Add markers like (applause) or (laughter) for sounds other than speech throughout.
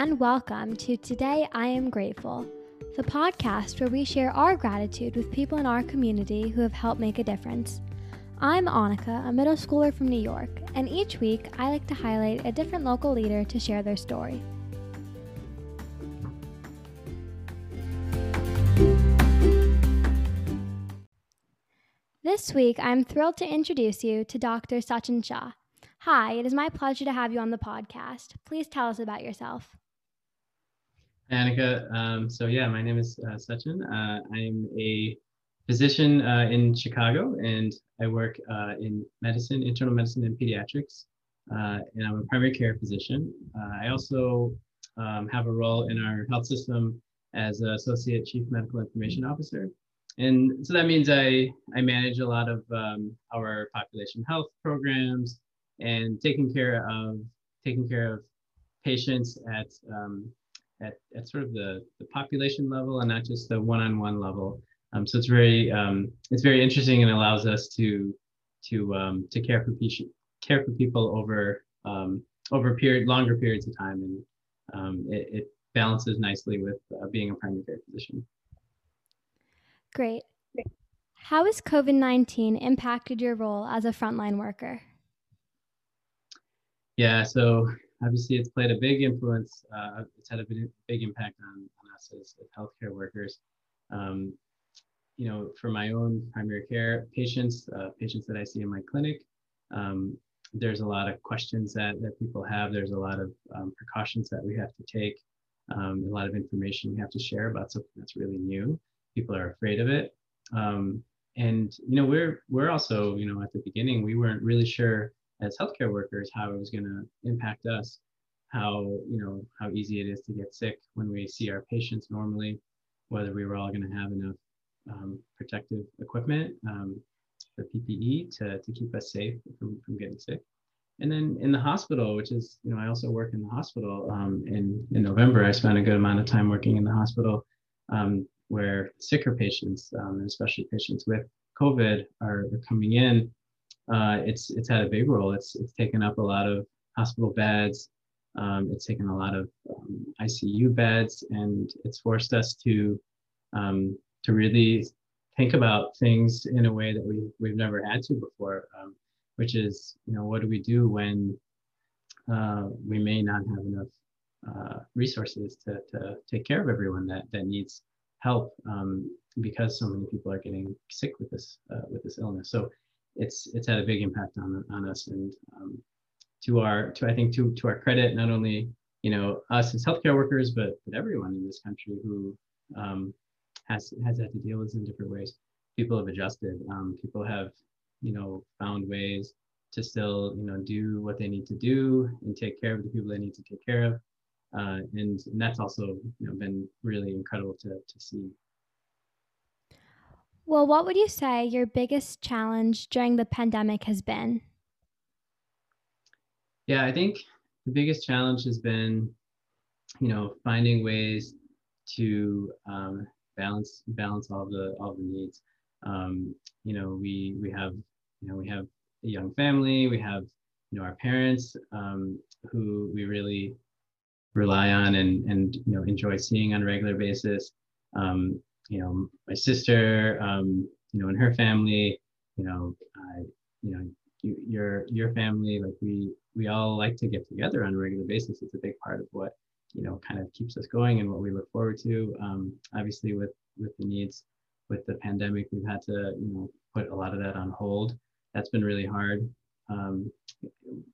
and welcome to Today I Am Grateful, the podcast where we share our gratitude with people in our community who have helped make a difference. I'm Annika, a middle schooler from New York, and each week I like to highlight a different local leader to share their story. This week, I'm thrilled to introduce you to Dr. Sachin Shah. Hi, it is my pleasure to have you on the podcast. Please tell us about yourself. Annika. Um, so yeah, my name is uh, Sachin. Uh, I'm a physician uh, in Chicago, and I work uh, in medicine, internal medicine, and pediatrics. Uh, and I'm a primary care physician. Uh, I also um, have a role in our health system as associate chief medical information officer. And so that means I I manage a lot of um, our population health programs, and taking care of taking care of patients at um, at, at sort of the, the population level and not just the one-on-one level. Um, so it's very um, it's very interesting and allows us to to um, to care for people care for people over um, over period longer periods of time and um, it, it balances nicely with uh, being a primary care physician. Great. How has COVID 19 impacted your role as a frontline worker? Yeah, so obviously it's played a big influence. Uh, it's had a big, big impact on, on us as, as healthcare workers. Um, you know, for my own primary care patients, uh, patients that I see in my clinic, um, there's a lot of questions that, that people have. There's a lot of um, precautions that we have to take, um, a lot of information we have to share about something that's really new. People are afraid of it. Um, and, you know, we're, we're also, you know, at the beginning, we weren't really sure as healthcare workers how it was going to impact us how you know how easy it is to get sick when we see our patients normally whether we were all going to have enough um, protective equipment um, the ppe to, to keep us safe from, from getting sick. And then in the hospital which is you know i also work in the hospital um, in, in november i spent a good amount of time working in the hospital um, where sicker patients um, especially patients with covid are, are coming in uh, it's it's had a big role. It's it's taken up a lot of hospital beds. Um, it's taken a lot of um, ICU beds, and it's forced us to um, to really think about things in a way that we we've never had to before. Um, which is, you know, what do we do when uh, we may not have enough uh, resources to, to take care of everyone that that needs help um, because so many people are getting sick with this uh, with this illness. So it's it's had a big impact on on us and um, to our to I think to to our credit, not only you know us as healthcare workers, but but everyone in this country who um, has has had to deal with this in different ways. People have adjusted. Um, people have you know found ways to still you know do what they need to do and take care of the people they need to take care of, uh, and, and that's also you know been really incredible to to see. Well, what would you say your biggest challenge during the pandemic has been? Yeah, I think the biggest challenge has been, you know, finding ways to um, balance balance all the all the needs. Um, you know, we we have you know we have a young family. We have you know our parents um, who we really rely on and and you know enjoy seeing on a regular basis. Um, you know, my sister, um, you know, and her family, you know, I, you know, you, your your family, like we we all like to get together on a regular basis. It's a big part of what you know kind of keeps us going and what we look forward to. Um, obviously, with with the needs with the pandemic, we've had to you know put a lot of that on hold. That's been really hard. Um,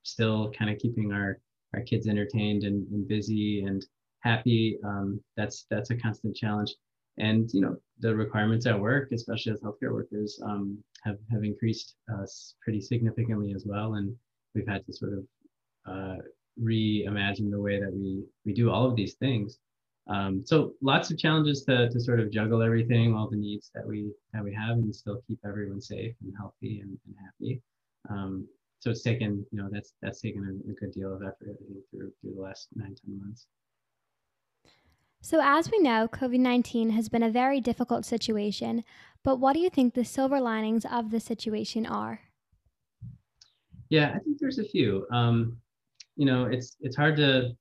still kind of keeping our our kids entertained and, and busy and happy. Um, that's that's a constant challenge and you know the requirements at work especially as healthcare workers um, have have increased uh, pretty significantly as well. And we've had to sort of uh, reimagine the way that we we do all of these things. Um, so lots of challenges to, to sort of juggle everything all the needs that we that we have and still keep everyone safe and healthy and, and happy. Um, so it's taken you know that's that's taken a, a good deal of effort through through the last nine ten months so, as we know, COVID 19 has been a very difficult situation, but what do you think the silver linings of the situation are? Yeah, I think there's a few. Um, you know, it's it's hard to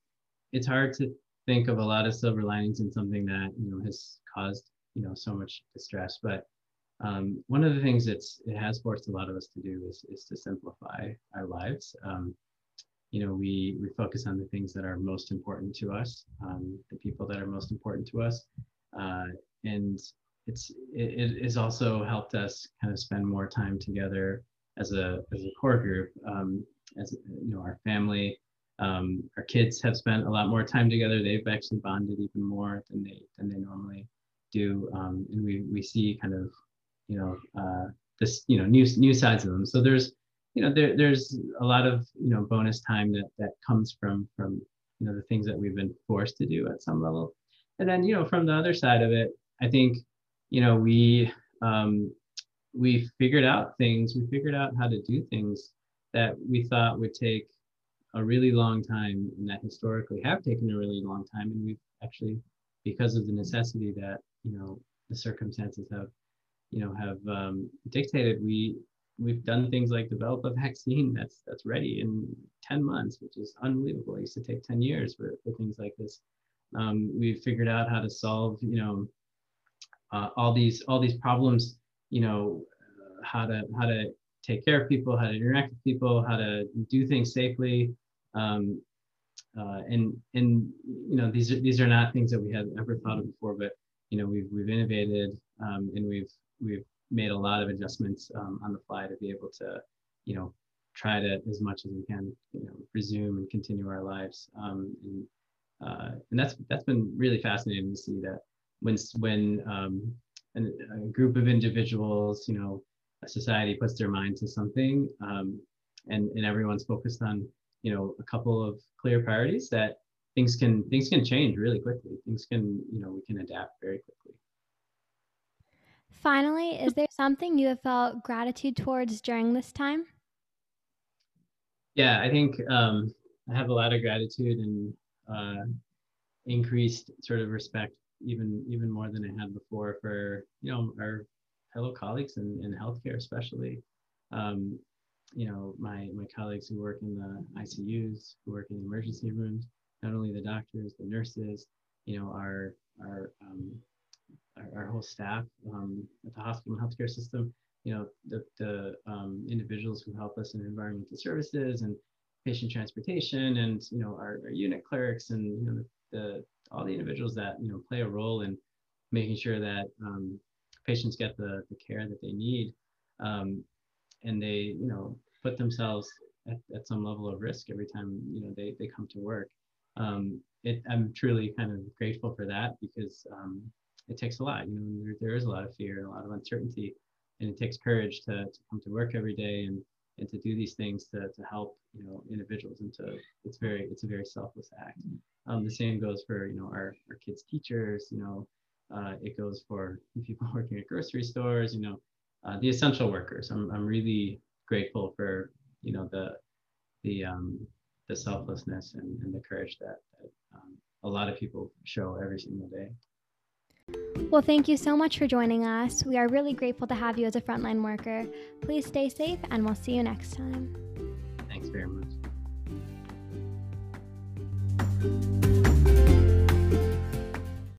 it's hard to think of a lot of silver linings in something that you know has caused you know so much distress. But um, one of the things it's it has forced a lot of us to do is is to simplify our lives. Um, you know, we we focus on the things that are most important to us, um, the people that are most important to us, uh, and it's it, has also helped us kind of spend more time together as a as a core group, um, as you know, our family. Um, our kids have spent a lot more time together. They've actually bonded even more than they than they normally do, um, and we we see kind of you know uh, this you know new new sides of them. So there's you know there, there's a lot of you know bonus time that that comes from from you know the things that we've been forced to do at some level, and then you know from the other side of it, I think you know we um, we figured out things. We figured out how to do things that we thought would take a really long time and that historically have taken a really long time and we've actually because of the necessity that you know the circumstances have you know have um, dictated we we've done things like develop a vaccine that's that's ready in 10 months which is unbelievable. It used to take 10 years for, for things like this. Um, we've figured out how to solve you know uh, all these all these problems you know uh, how to how to take care of people how to interact with people how to do things safely. Um, uh, and and you know these are these are not things that we had ever thought of before but you know we've we've innovated um, and we've we've made a lot of adjustments um, on the fly to be able to you know try to as much as we can you know resume and continue our lives. Um, and uh, and that's that's been really fascinating to see that when when um, an, a group of individuals you know a society puts their mind to something um, and and everyone's focused on you know a couple of clear priorities that things can things can change really quickly. Things can you know we can adapt very quickly finally is there something you have felt gratitude towards during this time? Yeah i think um, i have a lot of gratitude and uh, increased sort of respect even even more than i had before for you know our fellow colleagues in, in healthcare especially. Um, you know, my, my colleagues who work in the ICUs, who work in the emergency rooms, not only the doctors, the nurses, you know, our, our, um, our, our, whole staff um, at the hospital and healthcare system, you know, the, the um, individuals who help us in environmental services and patient transportation and, you know, our, our unit clerks and, you know, the, the, all the individuals that, you know, play a role in making sure that um, patients get the, the care that they need. Um, and they, you know, put themselves at, at some level of risk every time you know they, they come to work um, it, i'm truly kind of grateful for that because um, it takes a lot you know there, there is a lot of fear and a lot of uncertainty and it takes courage to, to come to work every day and and to do these things to, to help you know individuals and to it's very it's a very selfless act um, the same goes for you know our, our kids teachers you know uh, it goes for (laughs) people working at grocery stores you know uh, the essential workers I'm, I'm really grateful for you know the the um, the selflessness and, and the courage that, that um, a lot of people show every single day. Well, thank you so much for joining us. We are really grateful to have you as a frontline worker. Please stay safe, and we'll see you next time. Thanks very much.